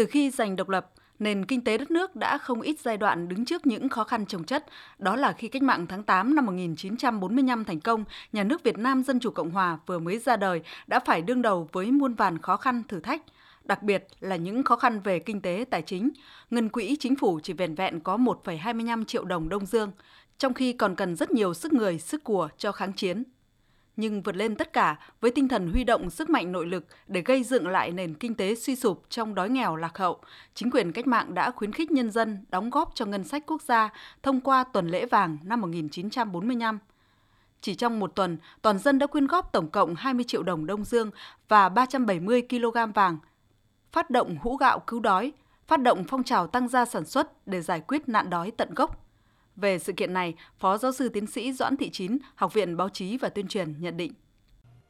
Từ khi giành độc lập, nền kinh tế đất nước đã không ít giai đoạn đứng trước những khó khăn trồng chất. Đó là khi cách mạng tháng 8 năm 1945 thành công, nhà nước Việt Nam Dân Chủ Cộng Hòa vừa mới ra đời đã phải đương đầu với muôn vàn khó khăn thử thách đặc biệt là những khó khăn về kinh tế tài chính. Ngân quỹ chính phủ chỉ vẹn vẹn có 1,25 triệu đồng Đông Dương, trong khi còn cần rất nhiều sức người, sức của cho kháng chiến nhưng vượt lên tất cả với tinh thần huy động sức mạnh nội lực để gây dựng lại nền kinh tế suy sụp trong đói nghèo lạc hậu, chính quyền cách mạng đã khuyến khích nhân dân đóng góp cho ngân sách quốc gia thông qua tuần lễ vàng năm 1945. Chỉ trong một tuần, toàn dân đã quyên góp tổng cộng 20 triệu đồng Đông Dương và 370 kg vàng, phát động hũ gạo cứu đói, phát động phong trào tăng gia sản xuất để giải quyết nạn đói tận gốc. Về sự kiện này, Phó Giáo sư Tiến sĩ Doãn Thị Chín, Học viện Báo chí và Tuyên truyền nhận định.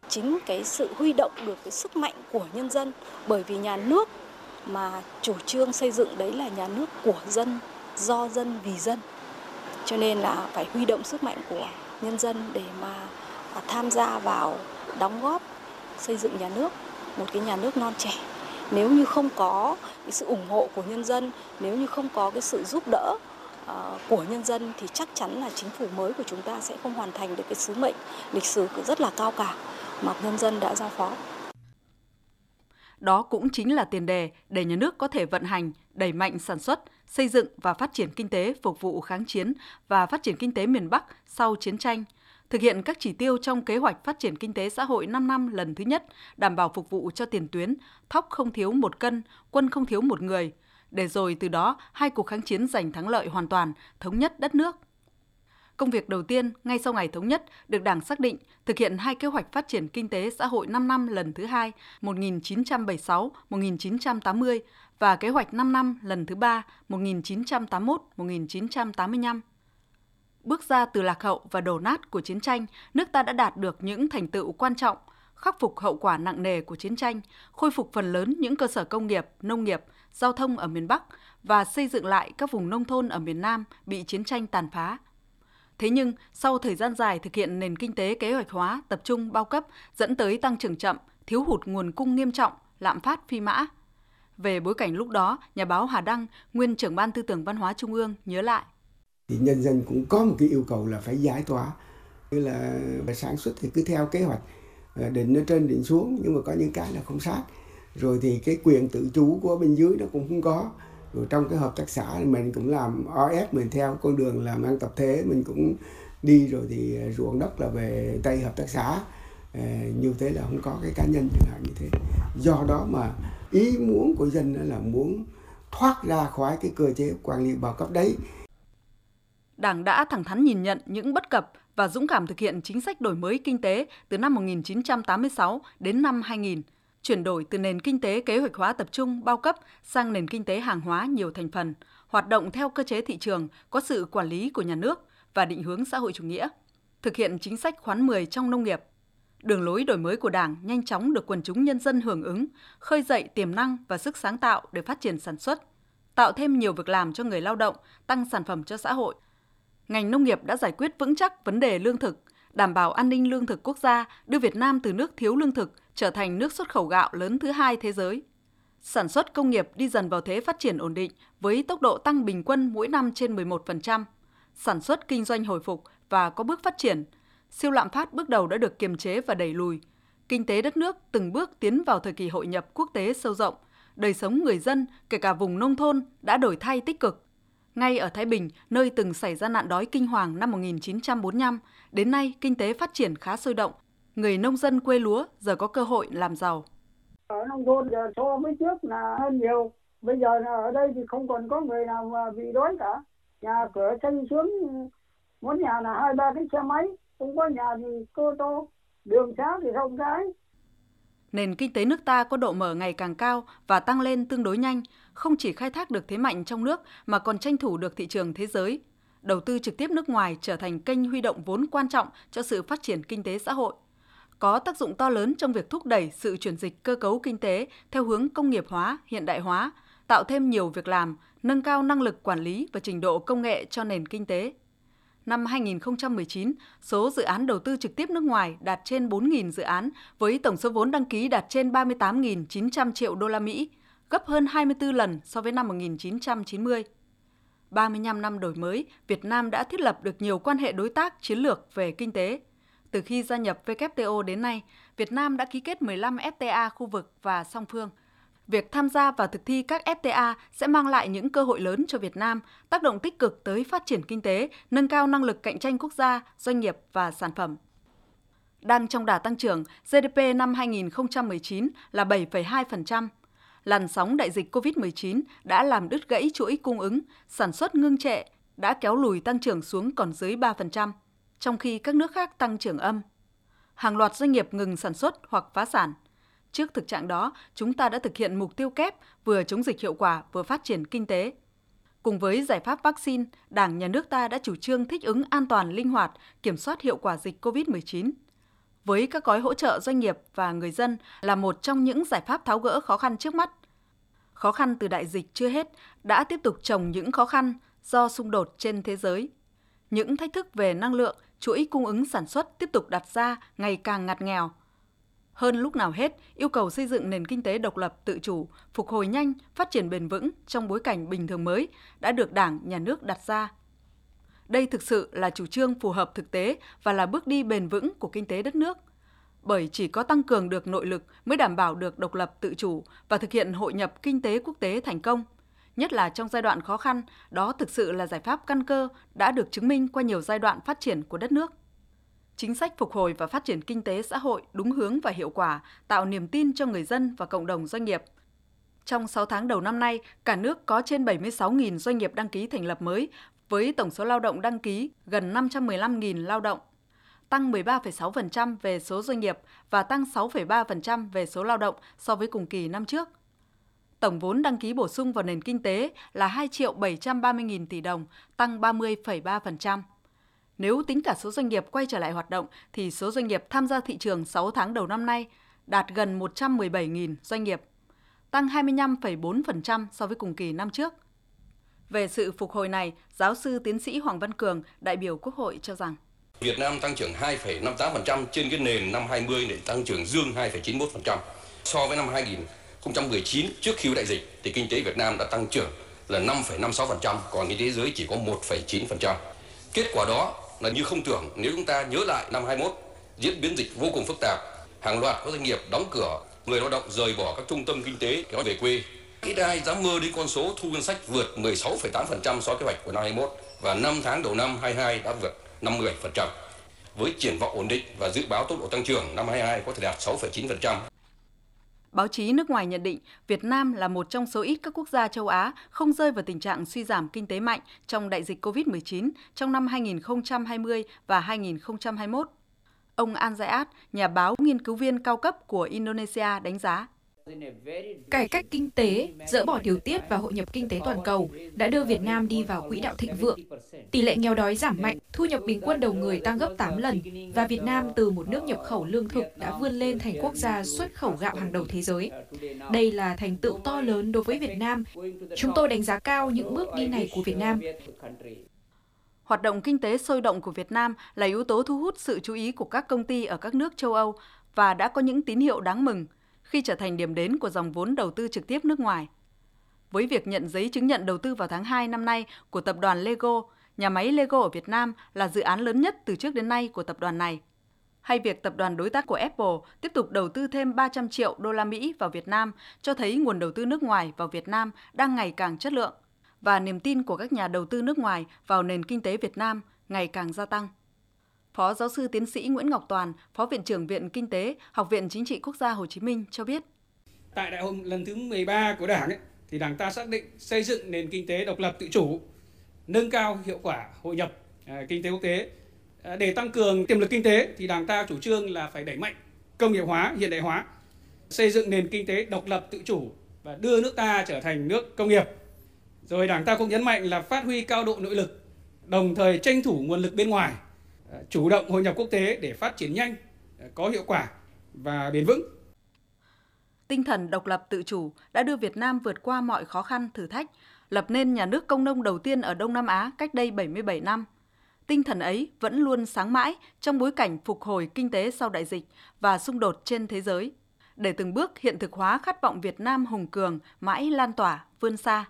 Chính cái sự huy động được cái sức mạnh của nhân dân bởi vì nhà nước mà chủ trương xây dựng đấy là nhà nước của dân, do dân, vì dân. Cho nên là phải huy động sức mạnh của nhân dân để mà tham gia vào đóng góp xây dựng nhà nước, một cái nhà nước non trẻ. Nếu như không có cái sự ủng hộ của nhân dân, nếu như không có cái sự giúp đỡ Ờ, của nhân dân thì chắc chắn là chính phủ mới của chúng ta sẽ không hoàn thành được cái sứ mệnh lịch sử rất là cao cả mà nhân dân đã giao phó. Đó cũng chính là tiền đề để nhà nước có thể vận hành, đẩy mạnh sản xuất, xây dựng và phát triển kinh tế phục vụ kháng chiến và phát triển kinh tế miền Bắc sau chiến tranh, thực hiện các chỉ tiêu trong kế hoạch phát triển kinh tế xã hội 5 năm lần thứ nhất, đảm bảo phục vụ cho tiền tuyến, thóc không thiếu một cân, quân không thiếu một người – để rồi từ đó hai cuộc kháng chiến giành thắng lợi hoàn toàn, thống nhất đất nước. Công việc đầu tiên ngay sau ngày thống nhất được Đảng xác định thực hiện hai kế hoạch phát triển kinh tế xã hội 5 năm lần thứ hai 1976-1980 và kế hoạch 5 năm lần thứ ba 1981-1985. Bước ra từ lạc hậu và đổ nát của chiến tranh, nước ta đã đạt được những thành tựu quan trọng, khắc phục hậu quả nặng nề của chiến tranh, khôi phục phần lớn những cơ sở công nghiệp, nông nghiệp, giao thông ở miền Bắc và xây dựng lại các vùng nông thôn ở miền Nam bị chiến tranh tàn phá. Thế nhưng, sau thời gian dài thực hiện nền kinh tế kế hoạch hóa, tập trung bao cấp dẫn tới tăng trưởng chậm, thiếu hụt nguồn cung nghiêm trọng, lạm phát phi mã. Về bối cảnh lúc đó, nhà báo Hà Đăng, nguyên trưởng ban tư tưởng văn hóa Trung ương nhớ lại. Thì nhân dân cũng có một cái yêu cầu là phải giải tỏa, như là sản xuất thì cứ theo kế hoạch đỉnh định ở trên định xuống, nhưng mà có những cái là không sát. Rồi thì cái quyền tự chủ của bên dưới nó cũng không có. Rồi trong cái hợp tác xã mình cũng làm OS mình theo con đường làm ăn tập thể, mình cũng đi rồi thì ờ, ruộng đất là về tây hợp tác xã. Ờ, như thế là không có cái cá nhân chẳng hạn như thế. Do đó mà ý muốn của dân là muốn thoát ra khỏi cái cơ chế quan liêu bao cấp đấy. Đảng đã thẳng thắn nhìn nhận những bất cập và dũng cảm thực hiện chính sách đổi mới kinh tế từ năm 1986 đến năm 2000 chuyển đổi từ nền kinh tế kế hoạch hóa tập trung bao cấp sang nền kinh tế hàng hóa nhiều thành phần, hoạt động theo cơ chế thị trường có sự quản lý của nhà nước và định hướng xã hội chủ nghĩa, thực hiện chính sách khoán 10 trong nông nghiệp. Đường lối đổi mới của Đảng nhanh chóng được quần chúng nhân dân hưởng ứng, khơi dậy tiềm năng và sức sáng tạo để phát triển sản xuất, tạo thêm nhiều việc làm cho người lao động, tăng sản phẩm cho xã hội. Ngành nông nghiệp đã giải quyết vững chắc vấn đề lương thực, đảm bảo an ninh lương thực quốc gia, đưa Việt Nam từ nước thiếu lương thực trở thành nước xuất khẩu gạo lớn thứ hai thế giới. Sản xuất công nghiệp đi dần vào thế phát triển ổn định với tốc độ tăng bình quân mỗi năm trên 11%. Sản xuất kinh doanh hồi phục và có bước phát triển. Siêu lạm phát bước đầu đã được kiềm chế và đẩy lùi. Kinh tế đất nước từng bước tiến vào thời kỳ hội nhập quốc tế sâu rộng. Đời sống người dân, kể cả vùng nông thôn, đã đổi thay tích cực. Ngay ở Thái Bình, nơi từng xảy ra nạn đói kinh hoàng năm 1945, đến nay kinh tế phát triển khá sôi động, người nông dân quê lúa giờ có cơ hội làm giàu. Ở nông thôn giờ so với trước là hơn nhiều. Bây giờ ở đây thì không còn có người nào mà bị đói cả. Nhà cửa xây xuống, muốn nhà là hai ba cái xe máy, không có nhà thì cơ tô, đường xá thì không cái. Nền kinh tế nước ta có độ mở ngày càng cao và tăng lên tương đối nhanh, không chỉ khai thác được thế mạnh trong nước mà còn tranh thủ được thị trường thế giới. Đầu tư trực tiếp nước ngoài trở thành kênh huy động vốn quan trọng cho sự phát triển kinh tế xã hội có tác dụng to lớn trong việc thúc đẩy sự chuyển dịch cơ cấu kinh tế theo hướng công nghiệp hóa, hiện đại hóa, tạo thêm nhiều việc làm, nâng cao năng lực quản lý và trình độ công nghệ cho nền kinh tế. Năm 2019, số dự án đầu tư trực tiếp nước ngoài đạt trên 4.000 dự án với tổng số vốn đăng ký đạt trên 38.900 triệu đô la Mỹ, gấp hơn 24 lần so với năm 1990. 35 năm đổi mới, Việt Nam đã thiết lập được nhiều quan hệ đối tác chiến lược về kinh tế. Từ khi gia nhập WTO đến nay, Việt Nam đã ký kết 15 FTA khu vực và song phương. Việc tham gia và thực thi các FTA sẽ mang lại những cơ hội lớn cho Việt Nam, tác động tích cực tới phát triển kinh tế, nâng cao năng lực cạnh tranh quốc gia, doanh nghiệp và sản phẩm. Đang trong đà tăng trưởng, GDP năm 2019 là 7,2%. Làn sóng đại dịch COVID-19 đã làm đứt gãy chuỗi cung ứng, sản xuất ngưng trệ, đã kéo lùi tăng trưởng xuống còn dưới 3%, trong khi các nước khác tăng trưởng âm. Hàng loạt doanh nghiệp ngừng sản xuất hoặc phá sản. Trước thực trạng đó, chúng ta đã thực hiện mục tiêu kép vừa chống dịch hiệu quả vừa phát triển kinh tế. Cùng với giải pháp vaccine, Đảng, Nhà nước ta đã chủ trương thích ứng an toàn, linh hoạt, kiểm soát hiệu quả dịch COVID-19 với các gói hỗ trợ doanh nghiệp và người dân là một trong những giải pháp tháo gỡ khó khăn trước mắt. Khó khăn từ đại dịch chưa hết đã tiếp tục trồng những khó khăn do xung đột trên thế giới. Những thách thức về năng lượng, chuỗi cung ứng sản xuất tiếp tục đặt ra ngày càng ngặt nghèo. Hơn lúc nào hết, yêu cầu xây dựng nền kinh tế độc lập tự chủ, phục hồi nhanh, phát triển bền vững trong bối cảnh bình thường mới đã được Đảng, Nhà nước đặt ra đây thực sự là chủ trương phù hợp thực tế và là bước đi bền vững của kinh tế đất nước. Bởi chỉ có tăng cường được nội lực mới đảm bảo được độc lập tự chủ và thực hiện hội nhập kinh tế quốc tế thành công. Nhất là trong giai đoạn khó khăn, đó thực sự là giải pháp căn cơ đã được chứng minh qua nhiều giai đoạn phát triển của đất nước. Chính sách phục hồi và phát triển kinh tế xã hội đúng hướng và hiệu quả, tạo niềm tin cho người dân và cộng đồng doanh nghiệp – trong 6 tháng đầu năm nay, cả nước có trên 76.000 doanh nghiệp đăng ký thành lập mới với tổng số lao động đăng ký gần 515.000 lao động, tăng 13,6% về số doanh nghiệp và tăng 6,3% về số lao động so với cùng kỳ năm trước. Tổng vốn đăng ký bổ sung vào nền kinh tế là 2 triệu 730.000 tỷ đồng, tăng 30,3%. Nếu tính cả số doanh nghiệp quay trở lại hoạt động, thì số doanh nghiệp tham gia thị trường 6 tháng đầu năm nay đạt gần 117.000 doanh nghiệp, tăng 25,4% so với cùng kỳ năm trước – về sự phục hồi này, giáo sư tiến sĩ Hoàng Văn Cường, đại biểu Quốc hội cho rằng Việt Nam tăng trưởng 2,58% trên cái nền năm 20 để tăng trưởng dương 2,91%. So với năm 2019 trước khi đại dịch thì kinh tế Việt Nam đã tăng trưởng là 5,56%, còn kinh tế thế giới chỉ có 1,9%. Kết quả đó là như không tưởng nếu chúng ta nhớ lại năm 21 diễn biến dịch vô cùng phức tạp, hàng loạt các doanh nghiệp đóng cửa, người lao động rời bỏ các trung tâm kinh tế kéo về quê Ít ai dám mơ đến con số thu ngân sách vượt 16,8% so với kế hoạch của năm 21 và 5 tháng đầu năm 22 đã vượt 50%. Với triển vọng ổn định và dự báo tốc độ tăng trưởng năm 22 có thể đạt 6,9%. Báo chí nước ngoài nhận định Việt Nam là một trong số ít các quốc gia châu Á không rơi vào tình trạng suy giảm kinh tế mạnh trong đại dịch COVID-19 trong năm 2020 và 2021. Ông An Zayat, nhà báo nghiên cứu viên cao cấp của Indonesia đánh giá Cải cách kinh tế, dỡ bỏ điều tiết và hội nhập kinh tế toàn cầu đã đưa Việt Nam đi vào quỹ đạo thịnh vượng. Tỷ lệ nghèo đói giảm mạnh, thu nhập bình quân đầu người tăng gấp 8 lần và Việt Nam từ một nước nhập khẩu lương thực đã vươn lên thành quốc gia xuất khẩu gạo hàng đầu thế giới. Đây là thành tựu to lớn đối với Việt Nam. Chúng tôi đánh giá cao những bước đi này của Việt Nam. Hoạt động kinh tế sôi động của Việt Nam là yếu tố thu hút sự chú ý của các công ty ở các nước châu Âu và đã có những tín hiệu đáng mừng – khi trở thành điểm đến của dòng vốn đầu tư trực tiếp nước ngoài. Với việc nhận giấy chứng nhận đầu tư vào tháng 2 năm nay của tập đoàn Lego, nhà máy Lego ở Việt Nam là dự án lớn nhất từ trước đến nay của tập đoàn này. Hay việc tập đoàn đối tác của Apple tiếp tục đầu tư thêm 300 triệu đô la Mỹ vào Việt Nam cho thấy nguồn đầu tư nước ngoài vào Việt Nam đang ngày càng chất lượng và niềm tin của các nhà đầu tư nước ngoài vào nền kinh tế Việt Nam ngày càng gia tăng. Phó giáo sư tiến sĩ Nguyễn Ngọc Toàn, Phó Viện trưởng Viện Kinh tế, Học viện Chính trị Quốc gia Hồ Chí Minh cho biết. Tại đại hội lần thứ 13 của Đảng ấy, thì Đảng ta xác định xây dựng nền kinh tế độc lập tự chủ, nâng cao hiệu quả hội nhập à, kinh tế quốc tế. À, để tăng cường tiềm lực kinh tế thì Đảng ta chủ trương là phải đẩy mạnh công nghiệp hóa, hiện đại hóa, xây dựng nền kinh tế độc lập tự chủ và đưa nước ta trở thành nước công nghiệp. Rồi Đảng ta cũng nhấn mạnh là phát huy cao độ nội lực, đồng thời tranh thủ nguồn lực bên ngoài Ờ, chủ động hội nhập quốc tế để phát triển nhanh, ờ, có hiệu quả và bền vững. Tinh thần độc lập tự chủ đã đưa Việt Nam vượt qua mọi khó khăn, thử thách, lập nên nhà nước công nông đầu tiên ở Đông Nam Á cách đây 77 năm. Tinh thần ấy vẫn luôn sáng mãi trong bối cảnh phục hồi kinh tế sau đại dịch và xung đột trên thế giới. để từng bước hiện thực hóa khát vọng Việt Nam hùng cường, mãi lan tỏa, vươn xa.